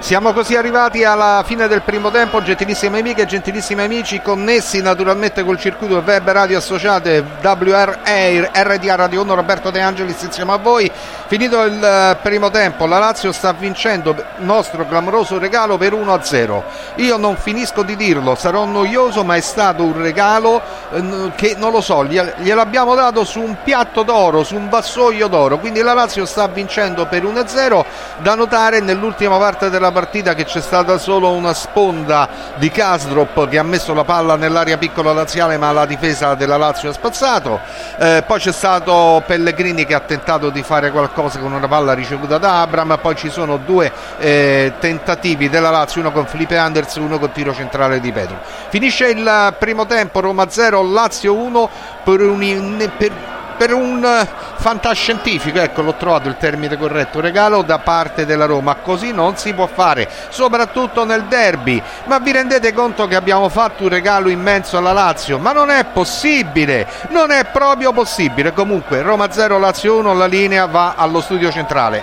Siamo così arrivati alla fine del primo tempo, gentilissime amiche e gentilissimi amici, connessi naturalmente col circuito Web Radio Associate WR Air, RDA Radio 1 Roberto De Angelis insieme a voi. Finito il eh, primo tempo, la Lazio sta vincendo il nostro clamoroso regalo per 1-0. Io non finisco di dirlo, sarò noioso, ma è stato un regalo eh, che non lo so, gliel'abbiamo dato su un piatto d'oro, su un vassoio d'oro, quindi la Lazio sta vincendo per 1-0. Da notare nell'ultima parte della partita che c'è stata solo una sponda di Kasdrop che ha messo la palla nell'area piccola laziale ma la difesa della Lazio ha spazzato. Eh, poi c'è stato Pellegrini che ha tentato di fare qualcosa con una palla ricevuta da Abram. Poi ci sono due eh, tentativi della Lazio uno con Felipe Anders e uno con tiro centrale di Pedro. Finisce il primo tempo Roma 0 Lazio 1 per un, per per un eh, fantascientifico, ecco l'ho trovato il termine corretto, regalo da parte della Roma, così non si può fare, soprattutto nel derby, ma vi rendete conto che abbiamo fatto un regalo immenso alla Lazio? Ma non è possibile, non è proprio possibile, comunque Roma 0 Lazio 1, la linea va allo studio centrale.